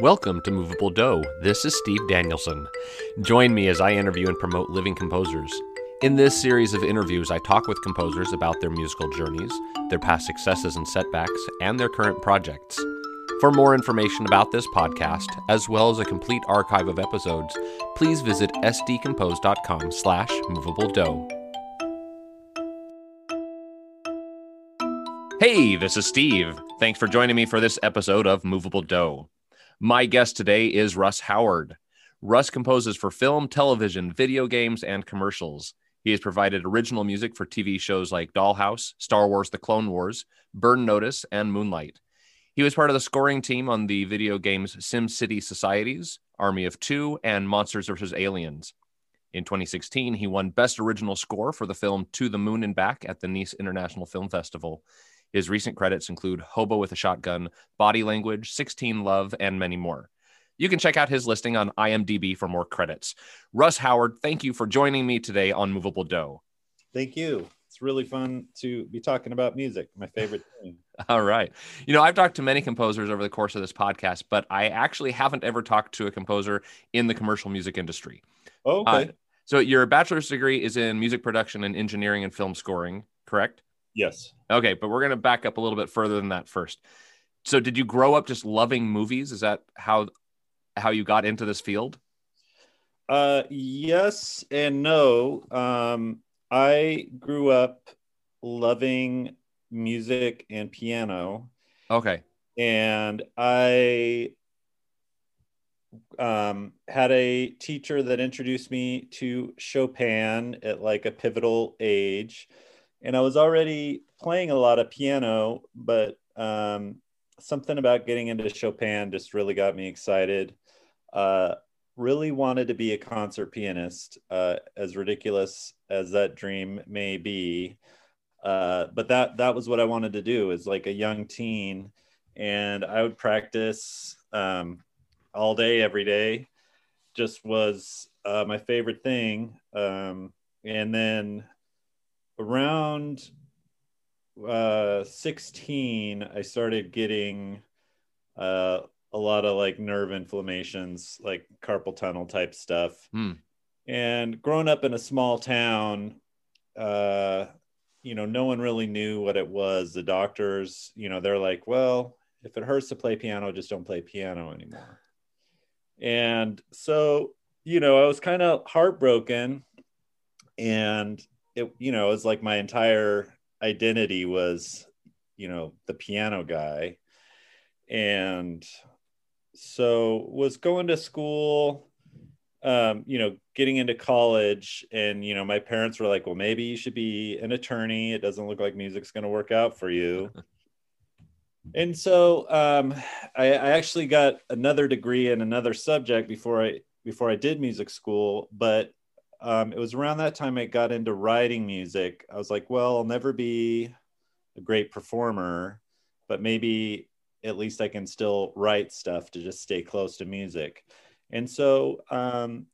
Welcome to Movable Do. This is Steve Danielson. Join me as I interview and promote living composers. In this series of interviews, I talk with composers about their musical journeys, their past successes and setbacks, and their current projects. For more information about this podcast, as well as a complete archive of episodes, please visit sdcompose.com slash movable do. Hey, this is Steve. Thanks for joining me for this episode of Movable Do. My guest today is Russ Howard. Russ composes for film, television, video games, and commercials. He has provided original music for TV shows like Dollhouse, Star Wars The Clone Wars, Burn Notice, and Moonlight. He was part of the scoring team on the video games SimCity Societies, Army of Two, and Monsters vs. Aliens. In 2016, he won Best Original Score for the film To the Moon and Back at the Nice International Film Festival. His recent credits include Hobo with a Shotgun, Body Language, 16 Love, and many more. You can check out his listing on IMDb for more credits. Russ Howard, thank you for joining me today on Movable Do. Thank you. It's really fun to be talking about music, my favorite thing. All right. You know, I've talked to many composers over the course of this podcast, but I actually haven't ever talked to a composer in the commercial music industry. Oh, okay. Uh, so your bachelor's degree is in music production and engineering and film scoring, correct? Yes. Okay, but we're going to back up a little bit further than that first. So did you grow up just loving movies? Is that how how you got into this field? Uh yes and no. Um I grew up loving music and piano. Okay. And I um, had a teacher that introduced me to Chopin at like a pivotal age and I was already playing a lot of piano, but um, something about getting into Chopin just really got me excited. Uh, really wanted to be a concert pianist, uh, as ridiculous as that dream may be. Uh, but that that was what I wanted to do as like a young teen, and I would practice um, all day, every day. Just was uh, my favorite thing. Um, and then around uh, 16, I started getting uh, a lot of like nerve inflammations, like carpal tunnel type stuff. Hmm. And growing up in a small town, uh, you know, no one really knew what it was. The doctors, you know, they're like, well, if it hurts to play piano, just don't play piano anymore. And so, you know, I was kind of heartbroken. And it you know it's like my entire identity was you know the piano guy. And so was going to school um, you know getting into college. And you know my parents were like well maybe you should be an attorney. It doesn't look like music's going to work out for you. And so um, I, I actually got another degree in another subject before i before i did music school. But um, it was around that time I got into writing music. I was like, well, I'll never be a great performer, but maybe at least I can still write stuff to just stay close to music. And so, um,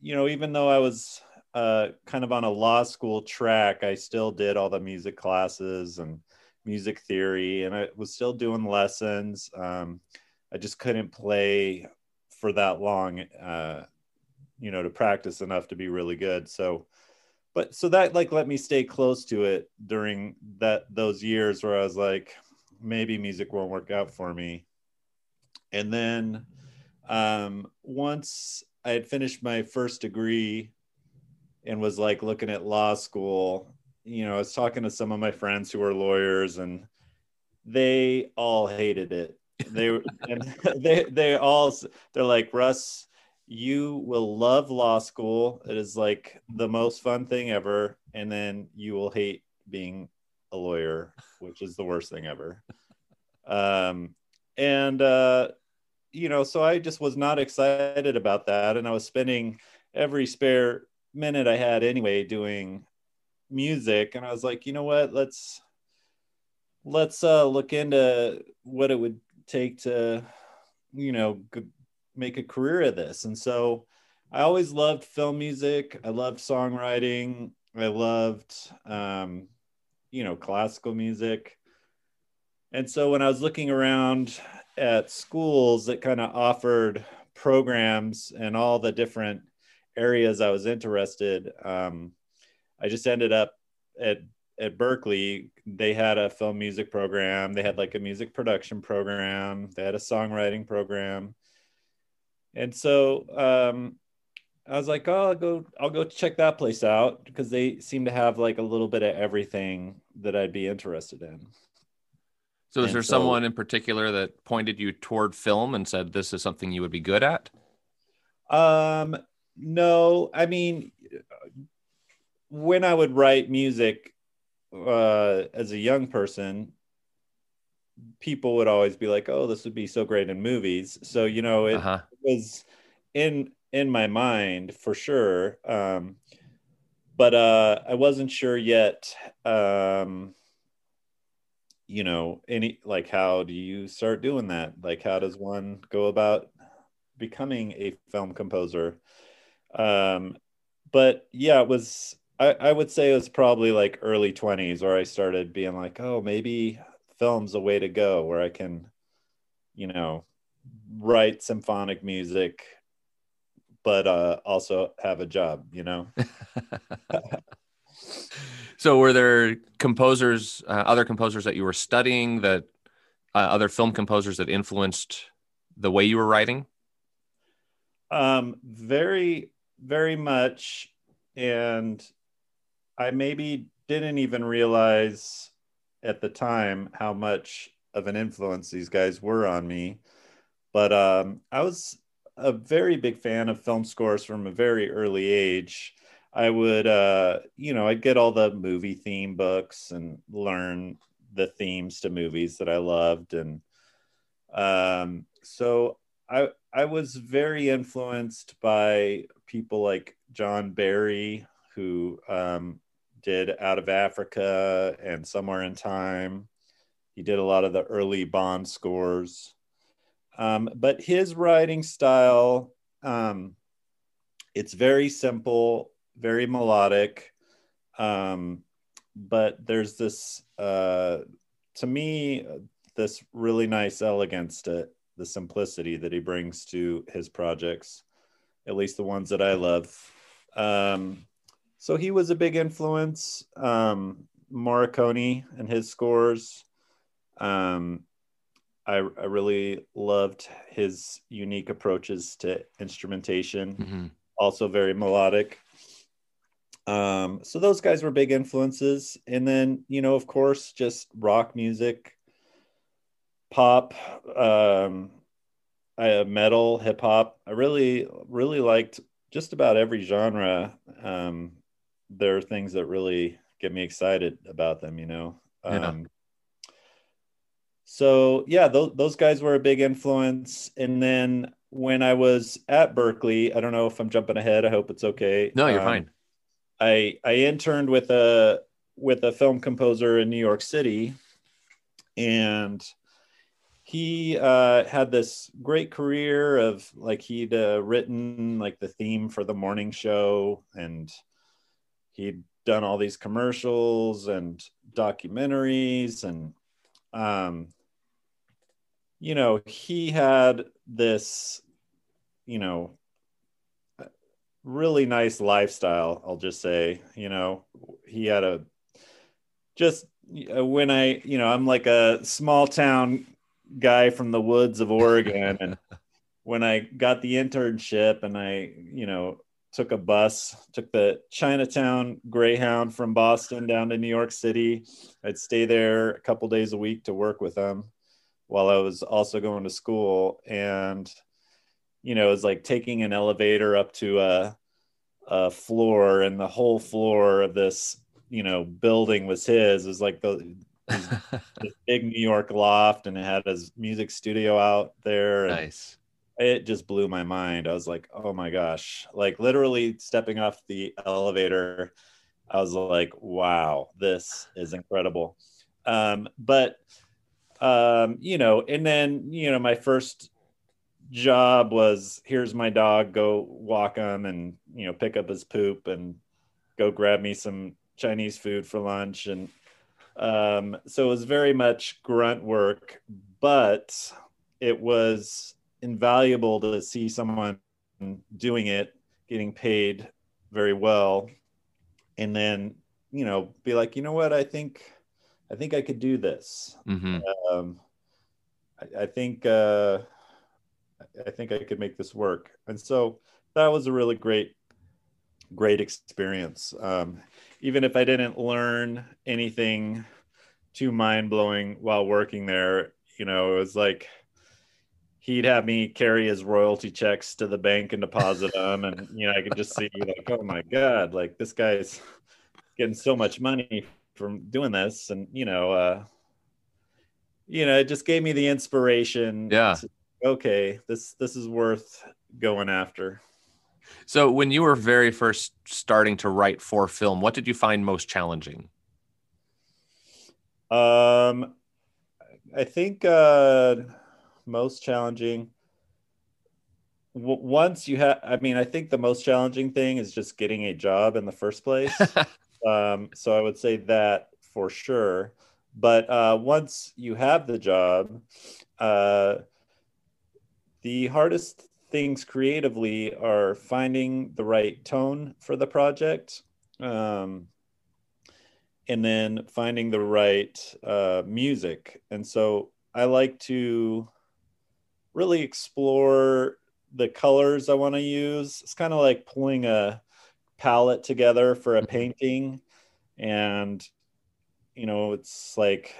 you know, even though I was uh, kind of on a law school track, I still did all the music classes and music theory, and I was still doing lessons. Um, I just couldn't play for that long. Uh, you know to practice enough to be really good. So but so that like let me stay close to it during that those years where i was like maybe music won't work out for me. And then um once i had finished my first degree and was like looking at law school you know i was talking to some of my friends who were lawyers and they all hated it. They and they they all they're like russ you will love law school. It is like the most fun thing ever. And then you will hate being a lawyer, which is the worst thing ever. Um, and, uh, you know, so I just was not excited about that. And I was spending every spare minute I had anyway doing music. And I was like, you know what? Let's, let's uh, look into what it would take to, you know, make a career of this. And so I always loved film music. I loved songwriting. I loved, um, you know, classical music. And so when I was looking around at schools that kind of offered programs and all the different areas I was interested. Um, I just ended up at at Berklee. They had a film music program. They had like a music production program. They had a songwriting program. And so um, I was like, oh, I'll go, I'll go check that place out because they seem to have like a little bit of everything that I'd be interested in. So, is and there so, someone in particular that pointed you toward film and said this is something you would be good at? Um, no, I mean, when I would write music uh, as a young person, people would always be like, "Oh, this would be so great in movies." So you know, it uh-huh. was in in my mind for sure. Um, but uh, I wasn't sure yet. Um, you know, any like how do you start doing that? Like, how does one go about becoming a film composer? Um, but yeah, it was. I, I would say it was probably like early twenties where I started being like, oh, maybe film's a way to go, where I can, you know, write symphonic music but uh, also have a job, you know? so were there composers, uh, other composers that you were studying that uh, other film composers that influenced the way you were writing? Um, very, very much. And I maybe didn't even realize at the time how much of an influence these guys were on me. But um, I was a very big fan of film scores from a very early age. I would, uh, you know, I'd get all the movie theme books and learn the themes to movies that I loved, and um, so I I was very influenced by people like John Barry, who um, did Out of Africa and Somewhere in Time. He did a lot of the early Bond scores. Um, but his writing style, um, it's very simple, very melodic. Um, but there's this, uh, to me, this really nice elegance to the simplicity that he brings to his projects, at least the ones that I love. Um, so he was a big influence. Um, Morricone and his scores. Um, I, I really loved his unique approaches to instrumentation, mm-hmm. also very melodic. Um, so those guys were big influences. And then, you know, of course, just rock music, pop, um, I, metal, hip hop. I really, really liked just about every genre. Um, there are things that really get me excited about them, you know. Um, yeah so yeah those, those guys were a big influence. And then when i was at Berklee, i don't know if i'm jumping ahead. I hope it's okay. No you're um, fine. I i interned with a with a film composer in new york city. And he uh, had this great career of like he'd uh, written like the theme for the morning show. And he'd done all these commercials and documentaries and um, you know, he had this, you know, really nice lifestyle. I'll just say, you know, he had a just uh, when I, you know, I'm like a small town guy from the woods of Oregon. and when I got the internship and I, you know, took a bus, took the Chinatown Greyhound from Boston down to New York City, I'd stay there a couple days a week to work with them while I was also going to school. And, you know, it was like taking an elevator up to a, a floor, and the whole floor of this, you know, building was his. It was like the big New York loft, and it had his music studio out there. nice. It just blew my mind. I was like, oh my gosh. Like literally stepping off the elevator, I was like, wow, this is incredible. Um, but um, you know, and then you know, my first job was here's my dog, go walk him and you know, pick up his poop and go grab me some Chinese food for lunch. And um, so it was very much grunt work, but it was invaluable to see someone doing it, getting paid very well, and then you know be like, you know what, I think I think I could do this. hmm Um, I, I think uh, I think I could make this work, and so that was a really great great experience. Um, even if I didn't learn anything too mind blowing while working there, you know, it was like he'd have me carry his royalty checks to the bank and deposit them, and you know, I could just see like, oh my god, like this guy's getting so much money from doing this, and you know, uh, you know, it just gave me the inspiration. Yeah. to- okay, this this is worth going after. So, when you were very first starting to write for film, what did you find most challenging? Um, I think uh, most challenging. W- once you have, I mean, I think the most challenging thing is just getting a job in the first place. um, so I would say that for sure. But uh, once you have the job, uh, the hardest things creatively are finding the right tone for the project. Um, and then finding the right uh, music. And so I like to really explore the colors I want to use. It's kind of like pulling a palette together for a Mhm. painting. And, you know, it's like,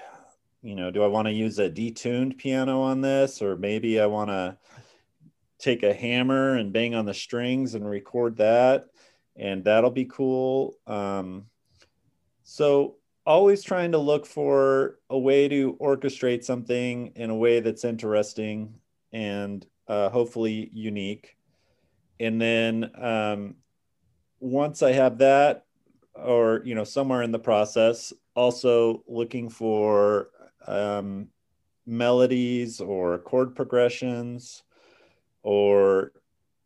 you know, do I want to use a detuned piano on this? Or maybe I want to take a hammer and bang on the strings and record that. And that'll be cool. Um, so always trying to look for a way to orchestrate something in a way that's interesting and uh, hopefully unique. And then um, once I have that, or you know, somewhere in the process, also looking for um, melodies or chord progressions or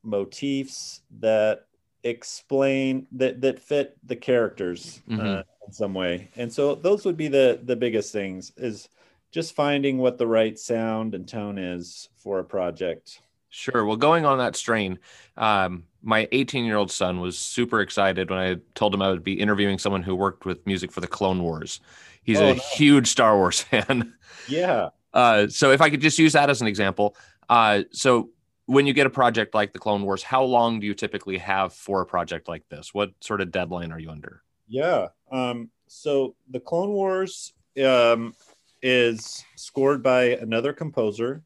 motifs that explain that that fit the characters uh, Mhm. in some way and so those would be the the biggest things is just finding what the right sound and tone is for a project Sure. Well, going on that strain, um, my 18 year old son was super excited when I told him I would be interviewing someone who worked with music for the Clone Wars. He's Oh, a nice. huge Star Wars fan. yeah Uh, so, if I could just use that as an example. Uh, so, when you get a project like the Clone Wars, how long do you typically have for a project like this? What sort of deadline are you under? Yeah. Um, so the Clone Wars um, is scored by another composer,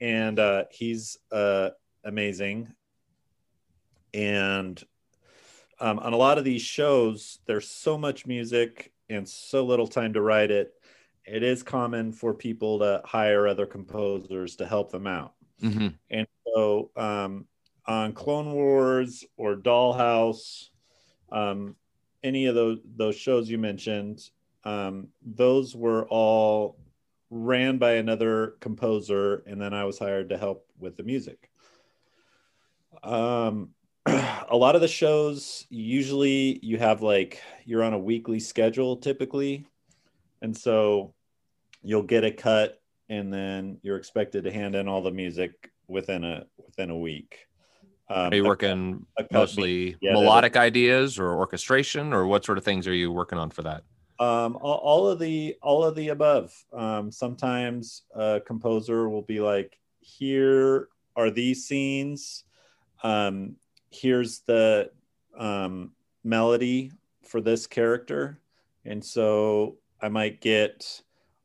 and uh, he's uh, amazing. And um, on a lot of these shows, there's so much music and so little time to write it. It is common for people to hire other composers to help them out. hmm And so um, on Clone Wars or Dollhouse, um, any of those those shows you mentioned, um, those were all ran by another composer, and then I was hired to help with the music. Um, a lot of the shows usually you have like you're on a weekly schedule typically, and so you'll get a cut, and then you're expected to hand in all the music within a within a week. Um, Are you working a mostly yeah, melodic ideas or orchestration, or what sort of things are you working on for that? Um, all, all of the all of the above. Um, sometimes a composer will be like here are these scenes. Um, here's the um, melody for this character. And so i might get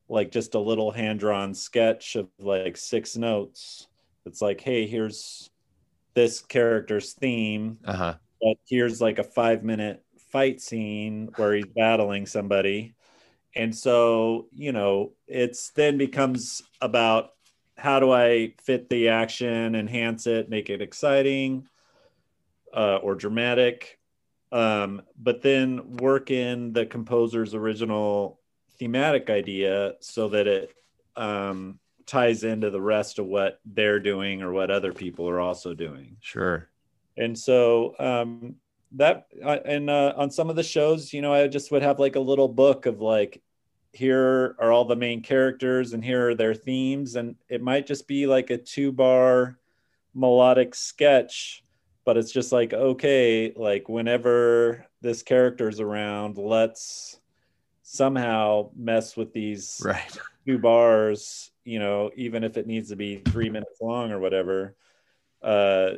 like just a little hand-drawn sketch of like six notes. It's like hey here's this character's theme. Uh huh. but here's like a five minute fight scene where he's battling somebody. And so you know it's then becomes about how do i fit the action enhance it make it exciting uh, or dramatic? Um, but then work in the composer's original thematic idea so that it um, ties into the rest of what they're doing or what other people are also doing. Sure. and so um that uh, and uh, on some of the shows you know i just would have like a little book of like here are all the main characters and here are their themes and it might just be like a two bar melodic sketch but it's just like okay like whenever this character's around let's somehow mess with these right. two bars you know even if it needs to be three minutes long or whatever uh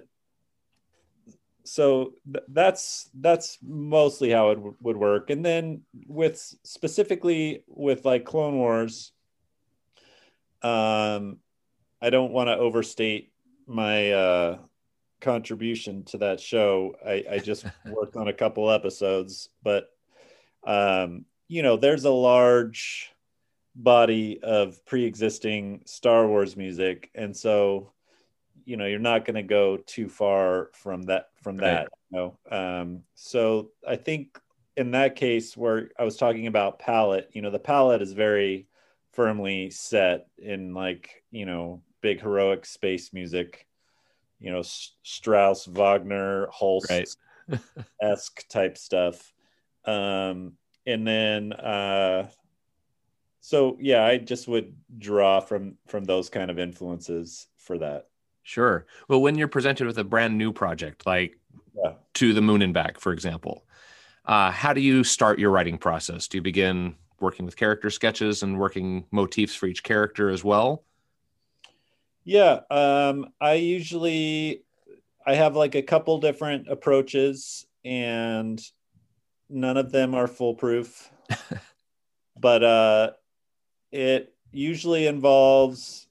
so th- that's that's mostly how it w- would work. And then with specifically with like clone wars um i don't want to overstate my uh contribution to that show. I i just worked on a couple episodes but um you know there's a large body of pre-existing star wars music. And so you know you're not going to go too far from that from that you know um, so i think in that case where i was talking about palette you know the palette is very firmly set in like you know big heroic space music you know strauss wagner holst Right. esque type stuff. Um and then uh so yeah i just would draw from from those kind of influences for that Sure. Well, when you're presented with a brand new project, like Yeah. to the moon and back, for example, uh, how do you start your writing process? Do you begin working with character sketches and working motifs for each character as well? Yeah, um, I usually I have like a couple different approaches, and none of them are foolproof. but uh, it usually involves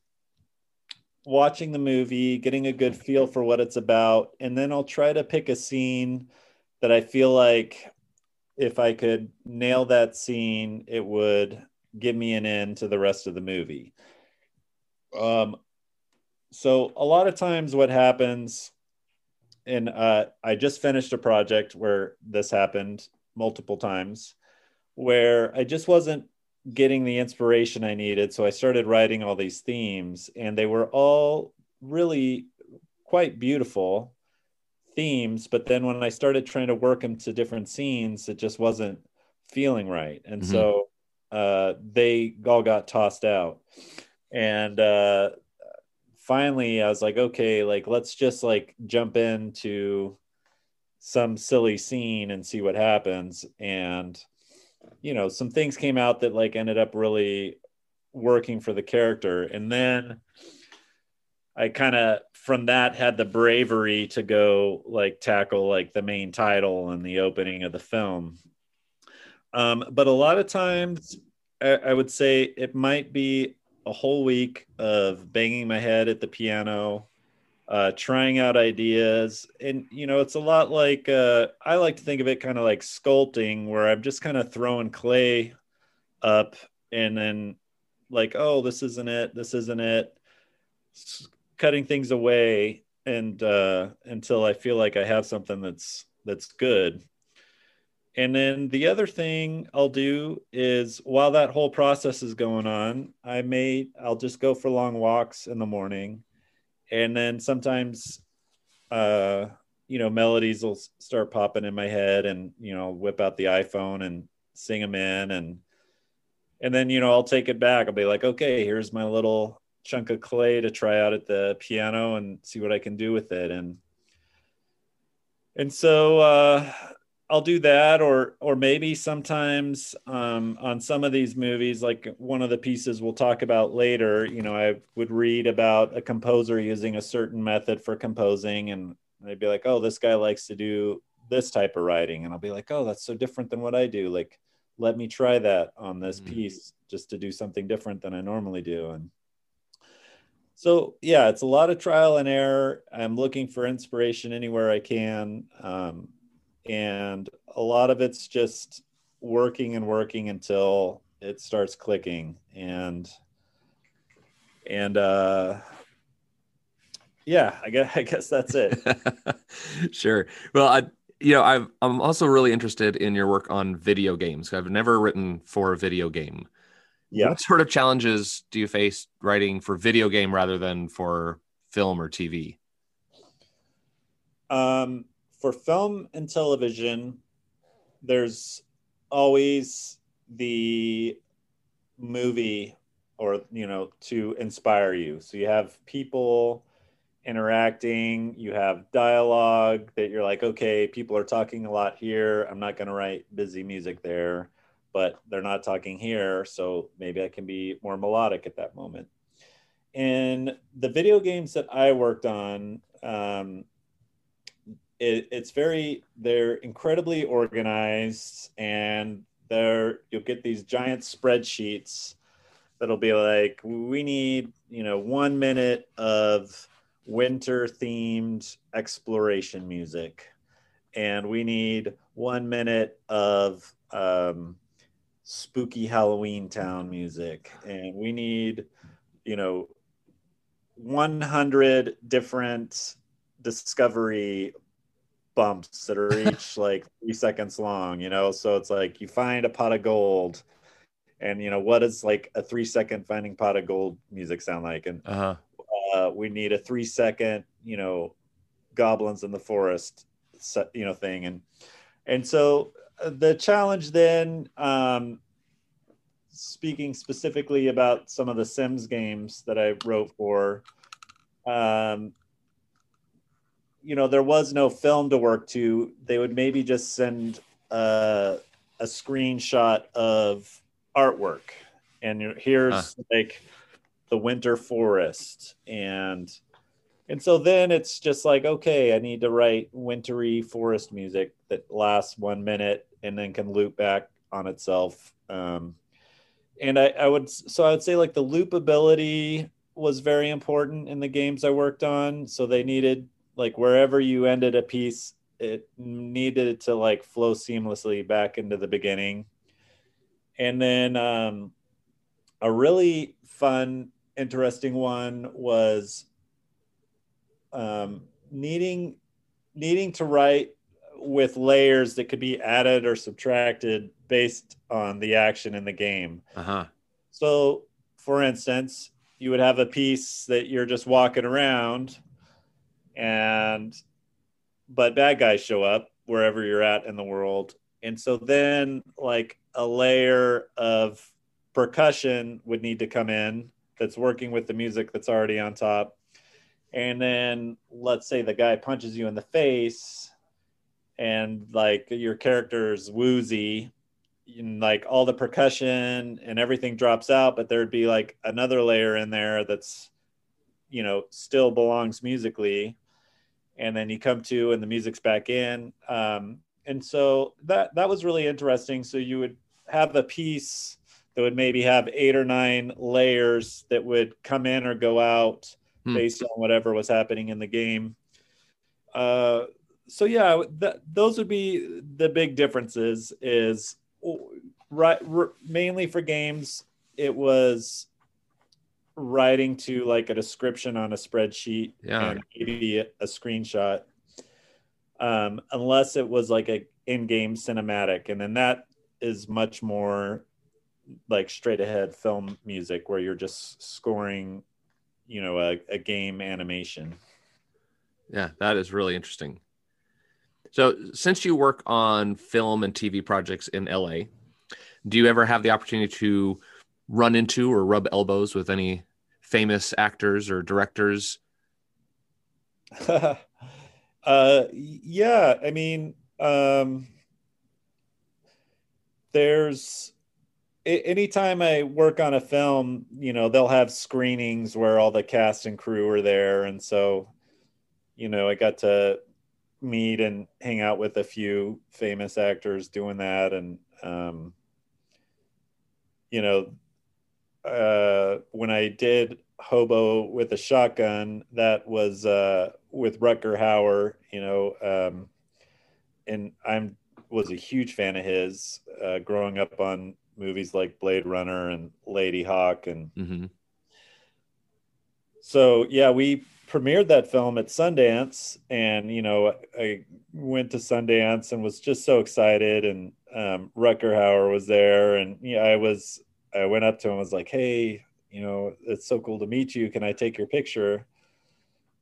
watching the movie, getting a good feel for what it's about, and then I'll try to pick a scene that I feel like if I could nail that scene, it would give me an end to the rest of the movie. Um, so a lot of times what happens and uh, i just finished a project where this happened multiple times where i just wasn't getting the inspiration i needed so i started writing all these themes and they were all really quite beautiful themes but then when i started trying to work them to different scenes it just wasn't feeling right and Mhm. so uh, they all got tossed out and uh, finally i was like okay like let's just like jump into some silly scene and see what happens and you know some things came out that like ended up really working for the character. And then i kind of from that had the bravery to go like tackle like the main title and the opening of the film. Um, but a lot of times I, I would say it might be a whole week of banging my head at the piano, uh, trying out ideas. And, you know, it's a lot like, uh, I like to think of it kind of like sculpting, where I'm just kind of throwing clay up and then like, oh, this isn't it. This isn't it. Cutting things away and uh, until I feel like I have something that's that's good. And then the other thing I'll do is while that whole process is going on, I may I'll just go for long walks in the morning. And then sometimes uh you know melodies will start popping in my head and you know whip out the iPhone and sing them in and and then you know I'll take it back. I'll be like, "Okay, here's my little chunk of clay to try out at the piano and see what I can do with it." And and so uh I'll do that, or or maybe sometimes um, on some of these movies, like one of the pieces we'll talk about later. You know, I would read about a composer using a certain method for composing, and they'd be like, "Oh, this guy likes to do this type of writing," and I'll be like, "Oh, that's so different than what I do. Like, let me try that on this Mhm. piece just to do something different than I normally do." And so, yeah, it's a lot of trial and error. I'm looking for inspiration anywhere I can. Um, and a lot of it's just working and working until it starts clicking and and uh yeah i guess i guess that's it sure. Well, I, you know, I've, I'm also really interested in your work on video games. I've never written for a video game. yeah What sort of challenges do you face writing for video game rather than for film or TV? um for film and television there's always the movie or you know to inspire you. So you have people interacting you have dialogue that you're like okay people are talking a lot here. I'm not going to write busy music there but they're not talking here. So maybe i can be more melodic at that moment. In the video games that i worked on um, it, it's very they're incredibly organized and they're you'll get these giant spreadsheets that'll be like we need you know one minute of winter themed exploration music. And we need one minute of um, spooky halloween town music. And we need you know 100 different discovery bumps that are each like three seconds long you know? So it's like you find a pot of gold and you know what does like a three second finding pot of gold music sound like? And uh-huh. uh, we need a three second you know goblins in the forest you know thing. And and so uh, the challenge then um speaking specifically about some of the sims games that i wrote for um you know there was no film to work to they would maybe just send uh, a screenshot of artwork. And here's huh. like the winter forest. And and so then it's just like okay i need to write wintry forest music that lasts one minute and then can loop back on itself. Um, and I, I would so i would say like the loopability was very important in the games i worked on. So they needed like wherever you ended a piece it needed to like flow seamlessly back into the beginning and then um, a really fun, interesting one was um, needing needing to write with layers that could be added or subtracted based on the action in the game. Uh-huh. So, for instance, you would have a piece that you're just walking around, and but bad guys show up wherever you're at in the world, and so then like a layer of percussion would need to come in that's working with the music that's already on top. And then let's say the guy punches you in the face and like your character's woozy and like all the percussion and everything drops out, but there'd be like another layer in there that's you know still belongs musically and then you come to and the music's back in um, and so that that was really interesting so you would have a piece that would maybe have eight or nine layers that would come in or go out hmm. based on whatever was happening in the game. Uh, so yeah, th- those would be the big differences. Is right r- mainly for games, it was writing to like a description on a spreadsheet yeah. and maybe a, screenshot. Um, unless it was like a in-game cinematic, and then that is much more like straight ahead film music where you're just scoring you know a, a game animation yeah that is really interesting so since you work on film and tv projects in la do you ever have the opportunity to run into or rub elbows with any famous actors or directors uh yeah i mean um there's anytime I work on a film, you know, they'll have screenings where all the cast and crew are there. And so, you know, I got to meet and hang out with a few famous actors doing that. And, um, you know, uh, when I did Hobo with a Shotgun, that was uh, with Rutger Hauer, you know, um, and I'm was a huge fan of his uh, growing up on movies like Blade Runner and Ladyhawke, and mm-hmm. so yeah, we premiered that film at Sundance, and you know I went to Sundance and was just so excited, and um, Rutger Hauer was there, and yeah, I was I went up to him and was like, hey, you know, it's so cool to meet you. Can I take your picture?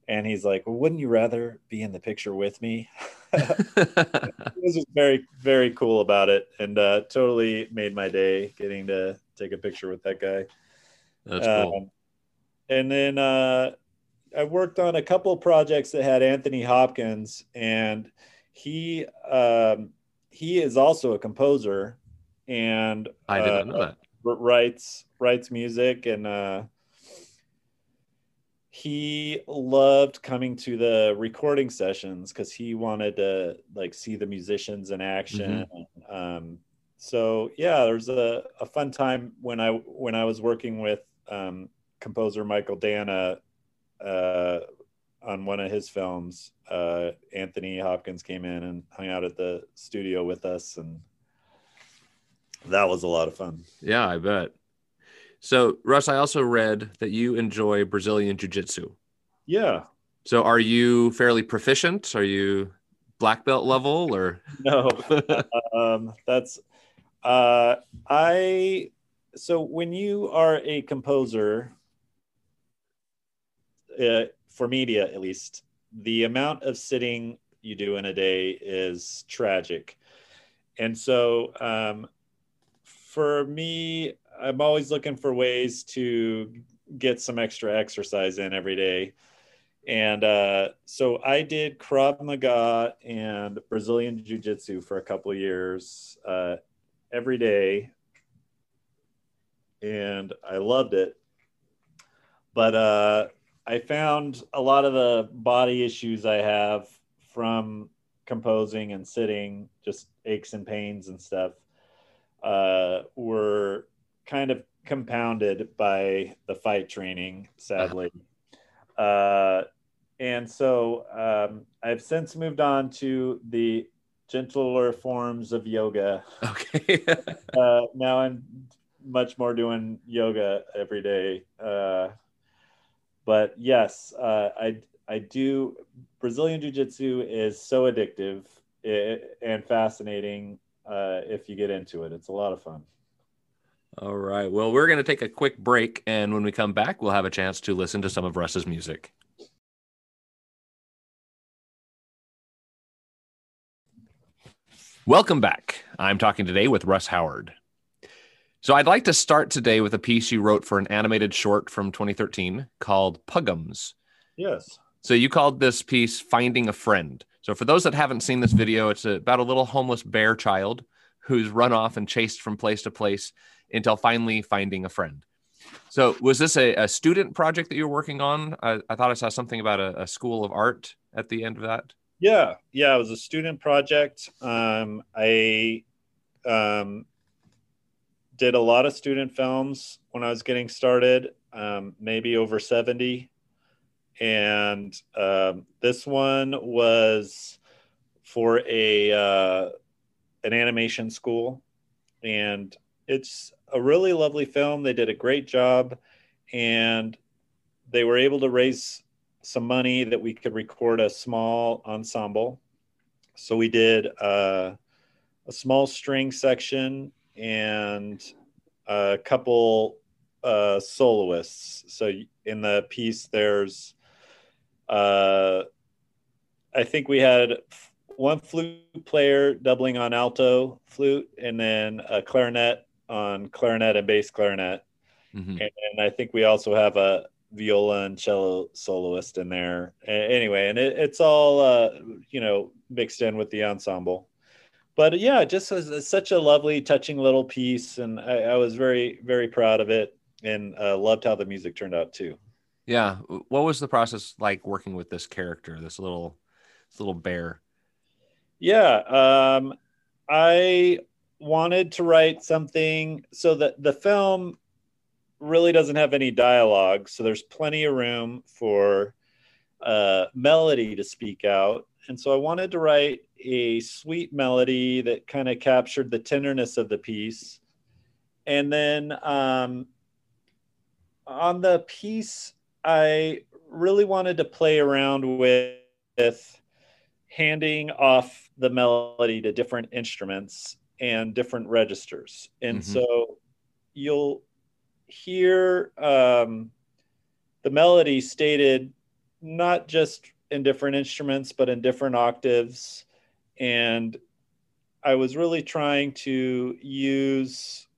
and he's like, well, "Wouldn't you rather be in the picture with me?" he was just very very cool about it, and uh, totally made my day getting to take a picture with that guy. That's cool. Um, and then uh, I worked on a couple projects that had Anthony Hopkins, and he um, he is also a composer, and I didn't uh, know that. Writes writes music and uh, he loved coming to the recording sessions because he wanted to like see the musicians in action. Um, so yeah there's a, a fun time when i when i was working with um, composer mychael danna uh, on one of his films. Uh, anthony hopkins came in and hung out at the studio with us and that was a lot of fun Yeah, I bet. So, Russ, I also read that you enjoy Brazilian Jiu Jitsu. yeah So, are you fairly proficient? Are you black belt level or? no um, that's uh, i so when you are a composer uh, for media at least the amount of sitting you do in a day is tragic and so um, for me i'm always looking for ways to get some extra exercise in every day and uh, so I did Krav Maga and Brazilian Jiu Jitsu for a couple years uh, every day. And I loved it. But uh, I found a lot of the body issues I have from composing and sitting, just aches and pains and stuff, uh, were kind of compounded by the fight training, sadly. Uh, and so um, I've since moved on to the gentler forms of yoga. Okay. Uh, now I'm much more doing yoga every day. Uh, but yes, uh, I I do. Brazilian Jiu Jitsu is so addictive and fascinating uh, if you get into it. It's a lot of fun. All right. Well, we're going to take a quick break. And when we come back, we'll have a chance to listen to some of Russ's music. Welcome back. I'm talking today with Russ Howard. So I'd like to start today with a piece you wrote for an animated short from 2013 called Puggums. Yes. So you called this piece Finding a Friend. So for those that haven't seen this video, it's about a little homeless bear child who's run off and chased from place to place until finally finding a friend. So was this a, a student project that you were working on? I, I thought I saw something about a, a school of art at the end of that. Yeah, yeah, it was a student project. Um, I um, did a lot of student films when I was getting started, um, maybe over 70. And um, this one was for a uh, an animation school, and it's a really lovely film. They did a great job, and they were able to raise some money that we could record a small ensemble. So we did uh, a small string section and a couple uh, soloists. So in the piece, there's, uh, I think we had one flute player doubling on alto flute, and then a clarinet on clarinet and bass clarinet. Mhm. And I think we also have a viola and cello soloist in there. Anyway, and it, it's all uh, you know mixed in with the ensemble. But yeah, it just was such a lovely, touching little piece, and I, I was very, very proud of it, and uh, loved how the music turned out too. Yeah. What was the process like working with this character, this little, this little bear? Yeah, um, I wanted to write something so that the film really doesn't have any dialogue, so there's plenty of room for uh, melody to speak out. And so I wanted to write a sweet melody that kind of captured the tenderness of the piece. And then um, on the piece, I really wanted to play around with, with handing off the melody to different instruments and different registers. And Mhm. so you'll hear um, the melody stated not just in different instruments, but in different octaves. And I was really trying to use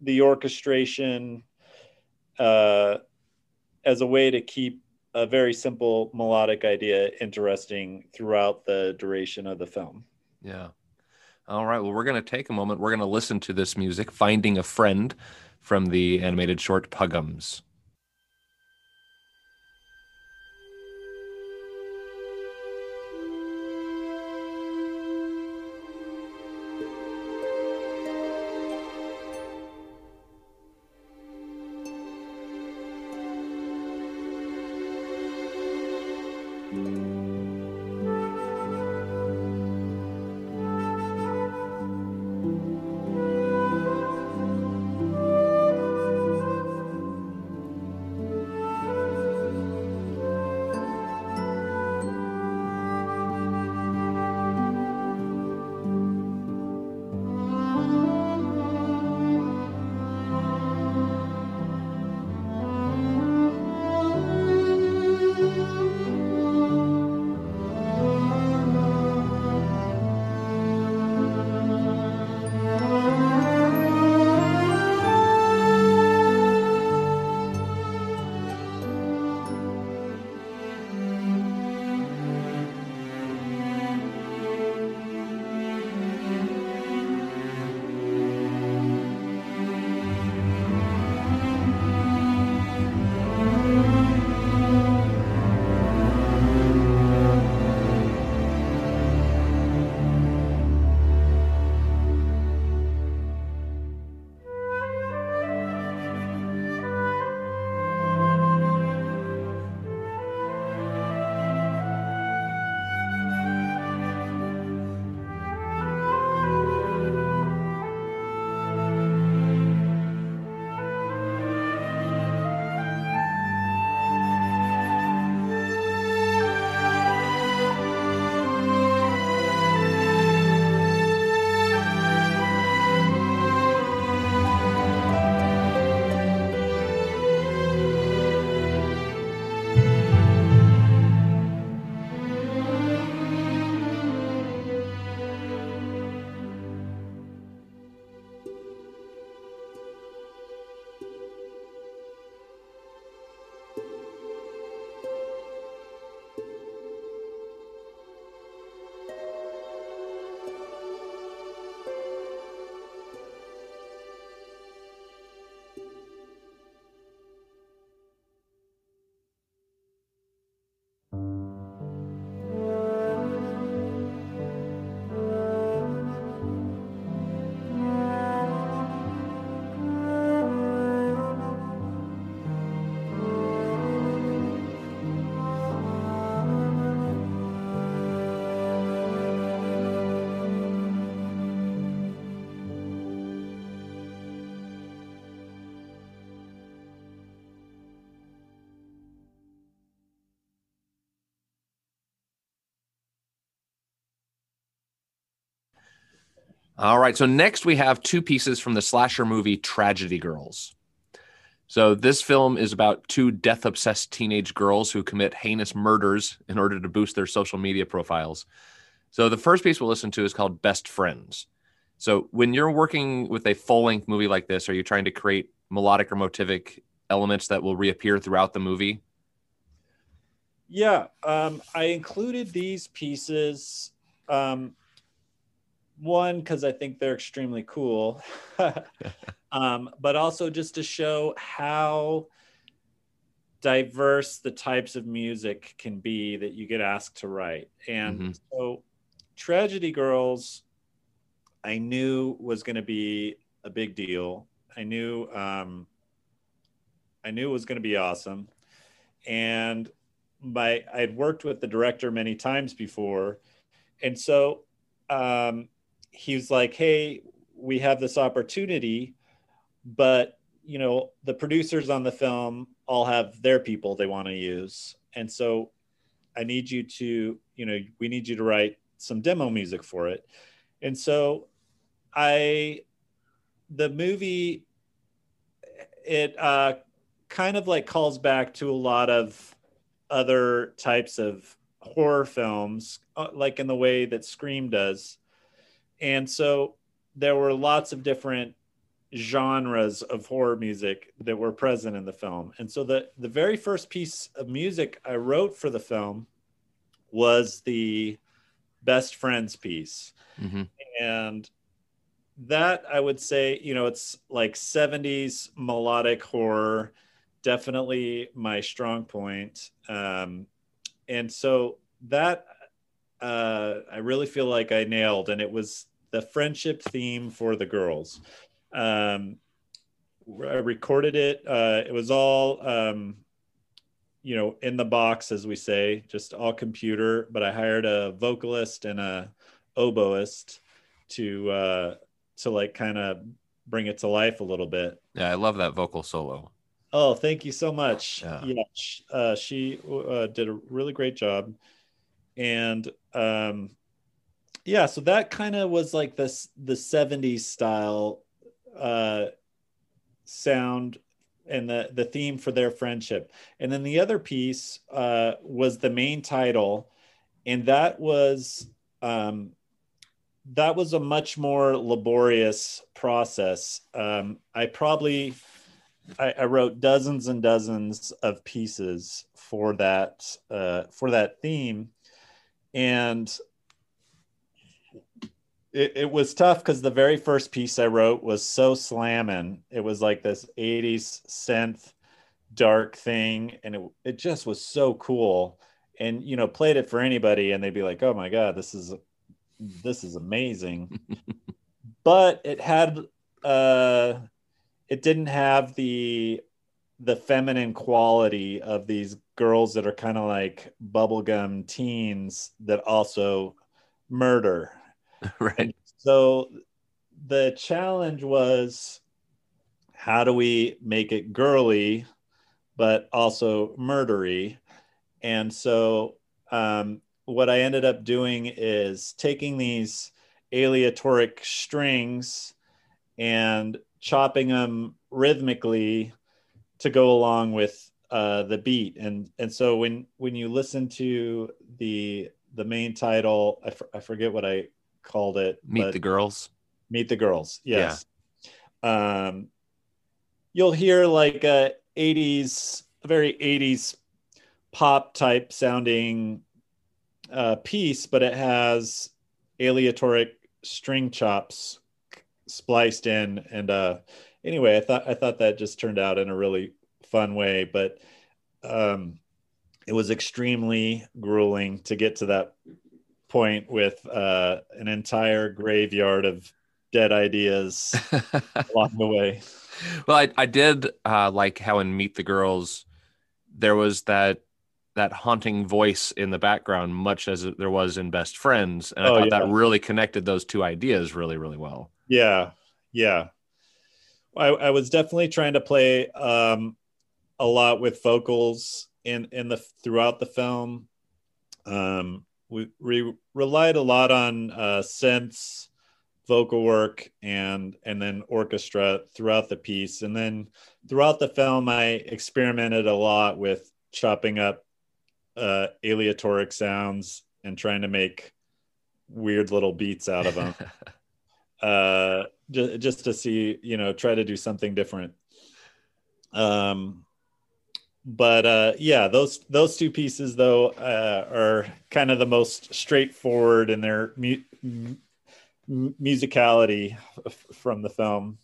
the orchestration uh, as a way to keep a very simple melodic idea interesting throughout the duration of the film. Yeah. All right. Well, we're going to take a moment. We're going to listen to this music, Finding a Friend, from the animated short Puggums. All right. So next we have two pieces from the slasher movie Tragedy Girls. So this film is about two death obsessed teenage girls who commit heinous murders in order to boost their social media profiles. So the first piece we'll listen to is called Best Friends. So when you're working with a full length movie like this, are you trying to create melodic or motivic elements that will reappear throughout the movie? Yeah, um, I included these pieces. Um, one because I think they're extremely cool, um, but also just to show how diverse the types of music can be that you get asked to write. And mm-hmm. so, Tragedy Girls, I knew was going to be a big deal. I knew, um, I knew it was going to be awesome, and my I'd worked with the director many times before, and so um, he was like, "Hey, we have this opportunity, but you know, the producers on the film all have their people they want to use, and so I need you to, you know, we need you to write some demo music for it." And so I the movie it uh kind of like calls back to a lot of other types of horror films, uh, like in the way that Scream does. And so there were lots of different genres of horror music that were present in the film. And so the the very first piece of music I wrote for the film was the best friends piece. Mm-hmm. And that I would say, you know, it's like 70s melodic horror, definitely my strong point. Um, and so that uh, I really feel like I nailed, and it was the friendship theme for the girls. Um, I recorded it. Uh, it was all, um, you know, in the box, as we say, just all computer. But I hired a vocalist and a oboist to uh, to like kind of bring it to life a little bit. Yeah, I love that vocal solo. Oh, thank you so much. Yeah. Yeah, uh, she uh, did a really great job, and um, yeah, so that kind of was like this the '70s style uh, sound and the the theme for their friendship, and then the other piece uh, was the main title, and that was um, that was a much more laborious process. Um, I probably I, I, wrote dozens and dozens of pieces for that uh, for that theme, and it, it was tough because the very first piece I wrote was so slamming. It was like this '80s synth dark thing, and it it just was so cool. And you know, played it for anybody, and they'd be like, "Oh my god, this is this is amazing." but it had uh it didn't have the the feminine quality of these girls that are kind of like bubblegum teens that also murder. right. So the challenge was how do we make it girly but also murdery? And so um, what I ended up doing is taking these aleatoric strings and chopping them rhythmically to go along with uh, the beat. And and so when when you listen to the the main title, I, f- I forget what I called it. Meet the girls. Meet the girls. Yes. Yeah. Um, you'll hear like a 80s, a very 80s pop type sounding uh, piece, but it has aleatoric string chops spliced in and uh anyway i thought i thought that just turned out in a really fun way but um it was extremely grueling to get to that point with uh an entire graveyard of dead ideas along the way well i, I did uh like how in meet the girls there was that that haunting voice in the background much as there was in best friends and i Oh, thought yeah. that really connected those two ideas really really well Yeah, yeah. I, I was definitely trying to play um, a lot with vocals in in the throughout the film. Um, we, we relied a lot on uh, synths, vocal work, and and then orchestra throughout the piece. And then throughout the film, I experimented a lot with chopping up uh, aleatoric sounds and trying to make weird little beats out of them uh just, just to see you know try to do something different um but uh yeah those those two pieces though uh are kind of the most straightforward in their mu- m- musicality f- from the film.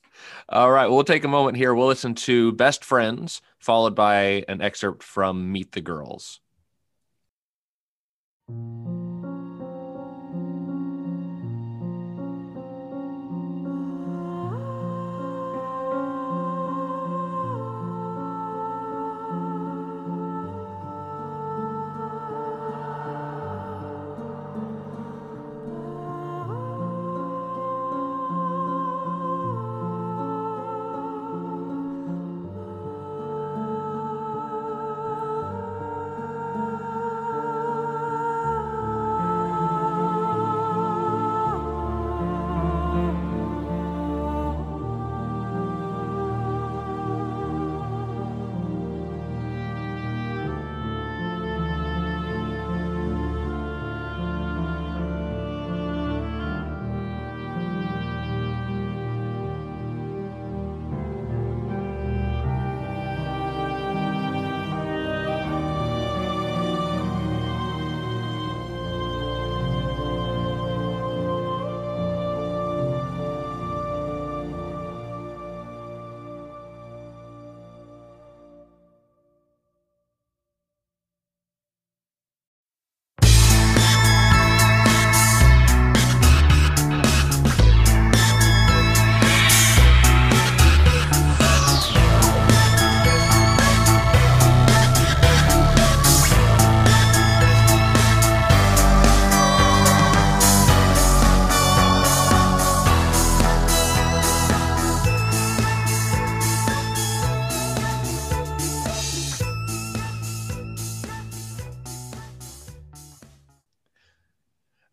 All right we'll take a moment here. We'll listen to best friends followed by an excerpt from meet the girls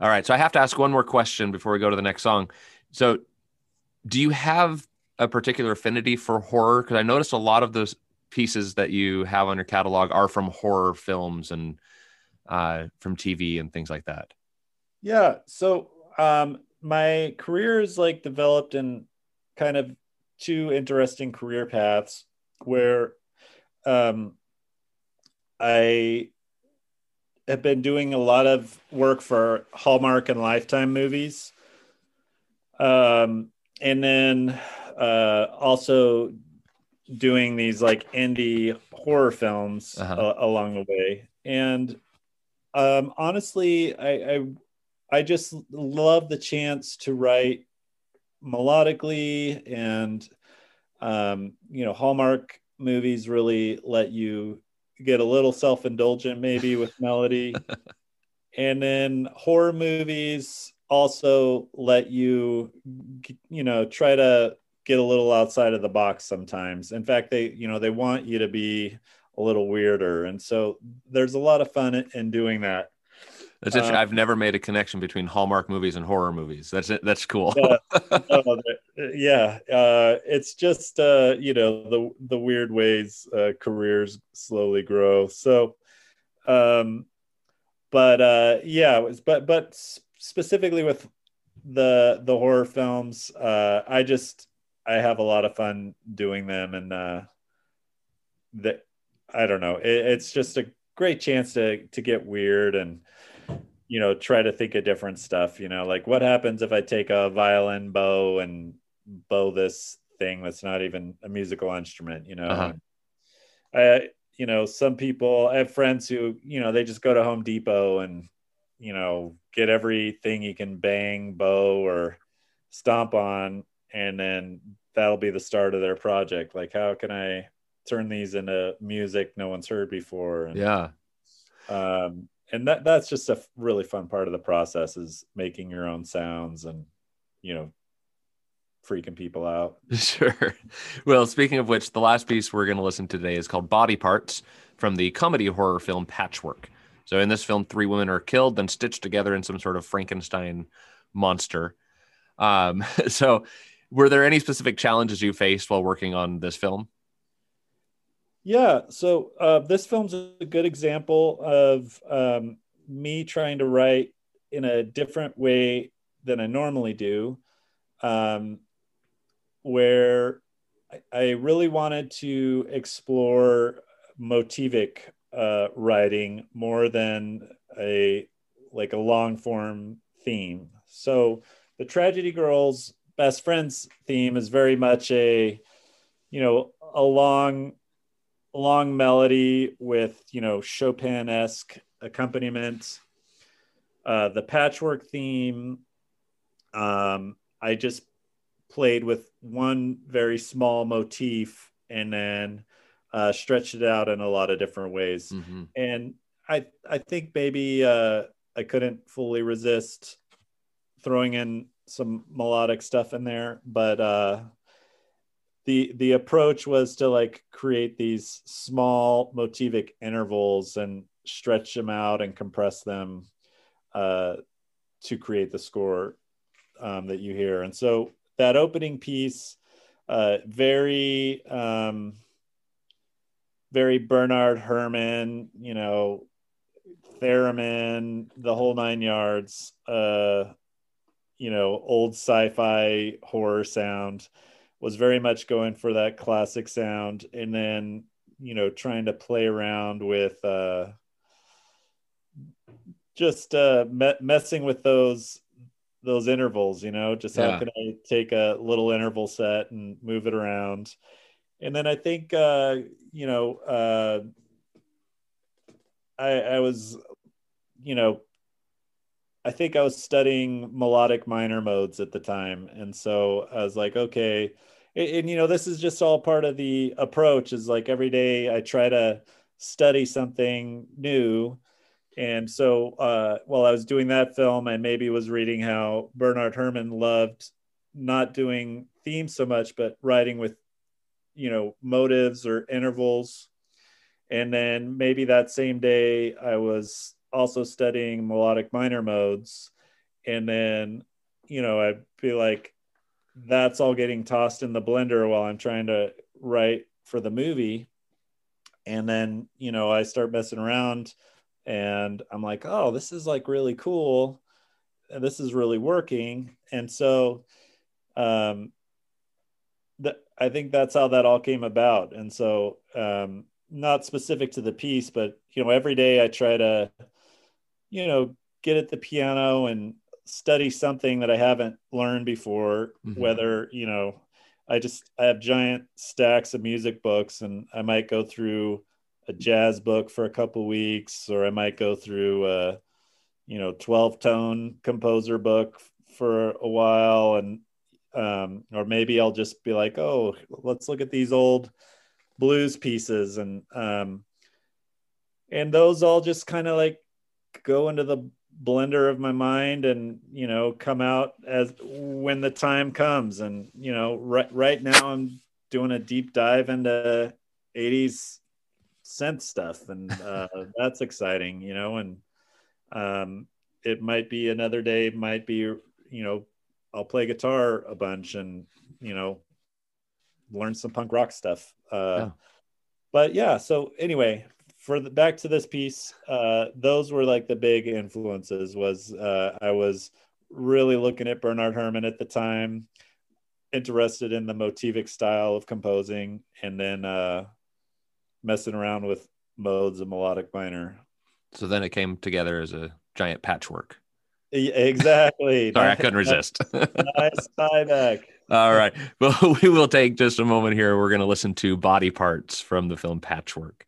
All right. So I have to ask one more question before we go to the next song. So, do you have a particular affinity for horror? Because I noticed a lot of those pieces that you have on your catalog are from horror films and uh, from TV and things like that. Yeah. So um, my career is like developed in kind of two interesting career paths where um, I have been doing a lot of work for Hallmark and Lifetime movies. Um, and then uh, also doing these like indie horror films uh-huh. uh, along the way. And um, honestly, I, I I just love the chance to write melodically and um, you know Hallmark movies really let you get a little self-indulgent maybe with melody. And then horror movies also let you you know try to get a little outside of the box sometimes. In fact they you know they want you to be a little weirder. And so there's a lot of fun in doing that that's uh, I've never made a connection between Hallmark movies and horror movies. That's it. That's cool. yeah, yeah. Uh, it's just uh, you know the the weird ways uh, careers slowly grow. So, um, but uh, yeah, was, but but specifically with the the horror films, uh, I just I have a lot of fun doing them, and uh, that I don't know. It, it's just a great chance to to get weird and you know try to think of different stuff you know like what happens if i take a violin bow and bow this thing that's not even a musical instrument you know? Uh-huh. i you know some people i have friends who you know they just go to home depot and you know get everything you can bang bow or stomp on and then that'll be the start of their project. Like how can i turn these into music no one's heard before? And, yeah. um and that that's just a really fun part of the process is making your own sounds and you know freaking people out. Sure. Well speaking of which the last piece we're going to listen to today is called body parts from the comedy horror film patchwork. So in this film three women are killed then stitched together in some sort of frankenstein monster. Um, so were there any specific challenges you faced while working on this film yeah, so uh, this film's a good example of um, me trying to write in a different way than I normally do, um, where I, really wanted to explore motivic uh, writing more than a like a long form theme. So the Tragedy Girls best friends theme is very much a you know a long long melody with you know Chopin-esque accompaniment. Uh, the patchwork theme, um, I just played with one very small motif and then uh, stretched it out in a lot of different ways. Mm-hmm. And I I think maybe uh, I couldn't fully resist throwing in some melodic stuff in there, but uh, the the approach was to like create these small motivic intervals and stretch them out and compress them uh, to create the score um, that you hear. And so that opening piece, uh, very um, very Bernard Herrmann, you know, theremin, the whole nine yards. Uh, you know, old sci-fi horror sound was very much going for that classic sound and then you know trying to play around with uh just uh me- messing with those those intervals you know just yeah. how can i take a little interval set and move it around and then i think uh you know uh i i was you know I think I was studying melodic minor modes at the time. And so I was like, okay, and, you know this is just all part of the approach is like every day i try to study something new. And so uh, while i was doing that film i maybe was reading how bernard herrmann loved not doing themes so much but writing with you know motives or intervals. And then maybe that same day i was also studying melodic minor modes. And then you know i'd be like that's all getting tossed in the blender while i'm trying to write for the movie. And then you know i start messing around and i'm like oh this is like really cool. And this is really working. And so um th- i think that's how that all came about. And so um not specific to the piece but you know every day i try to you know get at the piano and study something that i haven't learned before Mhm. whether you know i just i have giant stacks of music books and i might go through a jazz book for a couple weeks or i might go through a you know 12 tone composer book for a while and um or maybe i'll just be like oh let's look at these old blues pieces and um and those all just kind of like go into the blender of my mind and you know come out as when the time comes and you know right right now i'm doing a deep dive into 80s synth stuff and uh, that's exciting you know and um it might be another day might be you know i'll play guitar a bunch and you know learn some punk rock stuff uh Yeah. but yeah so anyway for the back to this piece uh those were like the big influences was uh i was really looking at bernard herrmann at the time interested in the motivic style of composing and then uh messing around with modes of melodic minor So then it came together as a giant patchwork. Exactly Sorry, I couldn't resist. nice tie back All right. Well, we will take just a moment here. We're going to listen to Body Parts from the film Patchwork.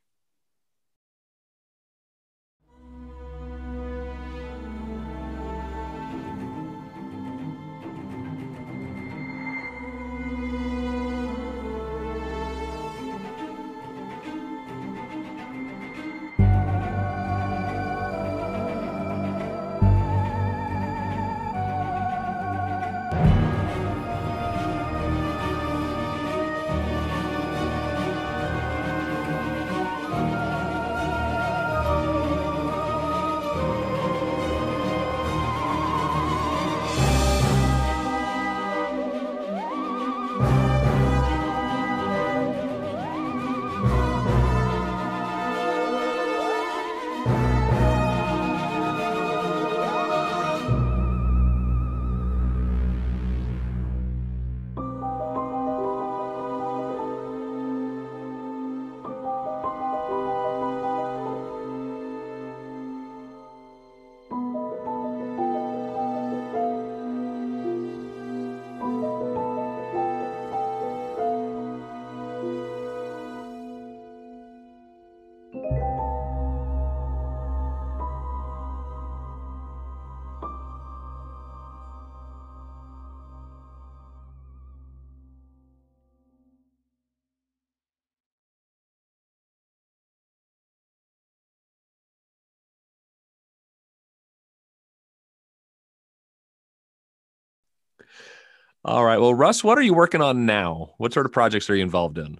All right. Well, Russ, what are you working on now? What sort of projects are you involved in?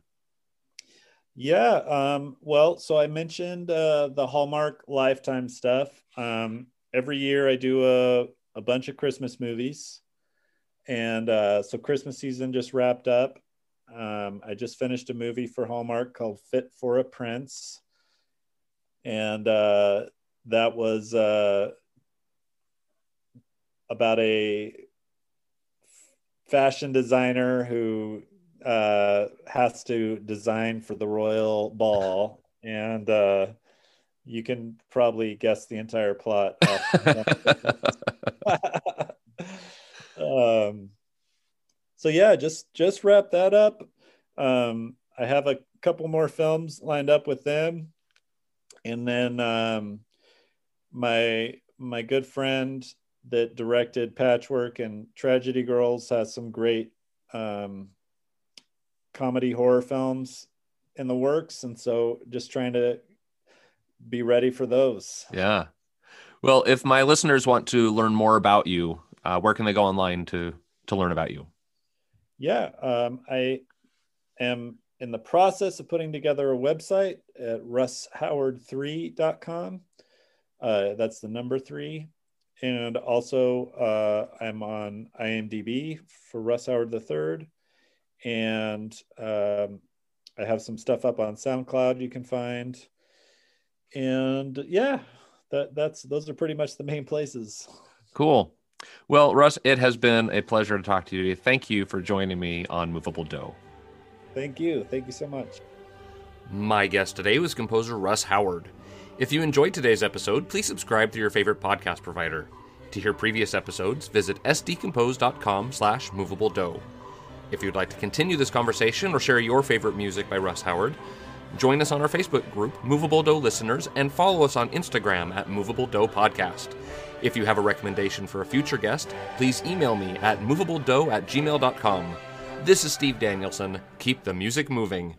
Yeah. Um, well, so I mentioned uh, the Hallmark Lifetime stuff. Um, every year I do a, a bunch of Christmas movies. And uh, so Christmas season just wrapped up. Um, I just finished a movie for Hallmark called Fit for a Prince. And uh, that was uh, about a fashion designer who uh, has to design for the royal ball, and uh, you can probably guess the entire plot. um, so yeah, just just wrap that up. Um, I have a couple more films lined up with them, and then um, my my good friend that directed Patchwork and Tragedy Girls has some great um, comedy horror films in the works, and so just trying to be ready for those. yeah. Well, if my listeners want to learn more about you, uh, where can they go online to to learn about you? Yeah, um, I am in the process of putting together a website at russhoward3.com. Uh, that's the number three. And also uh, I'm on IMDb for Russ Howard III, and um, I have some stuff up on SoundCloud you can find, and yeah, that that's those are pretty much the main places. Cool. Well, Russ, it has been a pleasure to talk to you today. Thank you for joining me on Movable Do. Thank you. Thank you so much. My guest today was composer Russ Howard. If you enjoyed today's episode, please subscribe to your favorite podcast provider. To hear previous episodes, visit sdcompose.com slash movable do. If you'd like to continue this conversation or share your favorite music by Russ Howard, join us on our Facebook group, Movable Do Listeners, and follow us on Instagram at Movable Do Podcast. If you have a recommendation for a future guest, please email me at movabledo at gmail.com. This is Steve Danielson. Keep the music moving.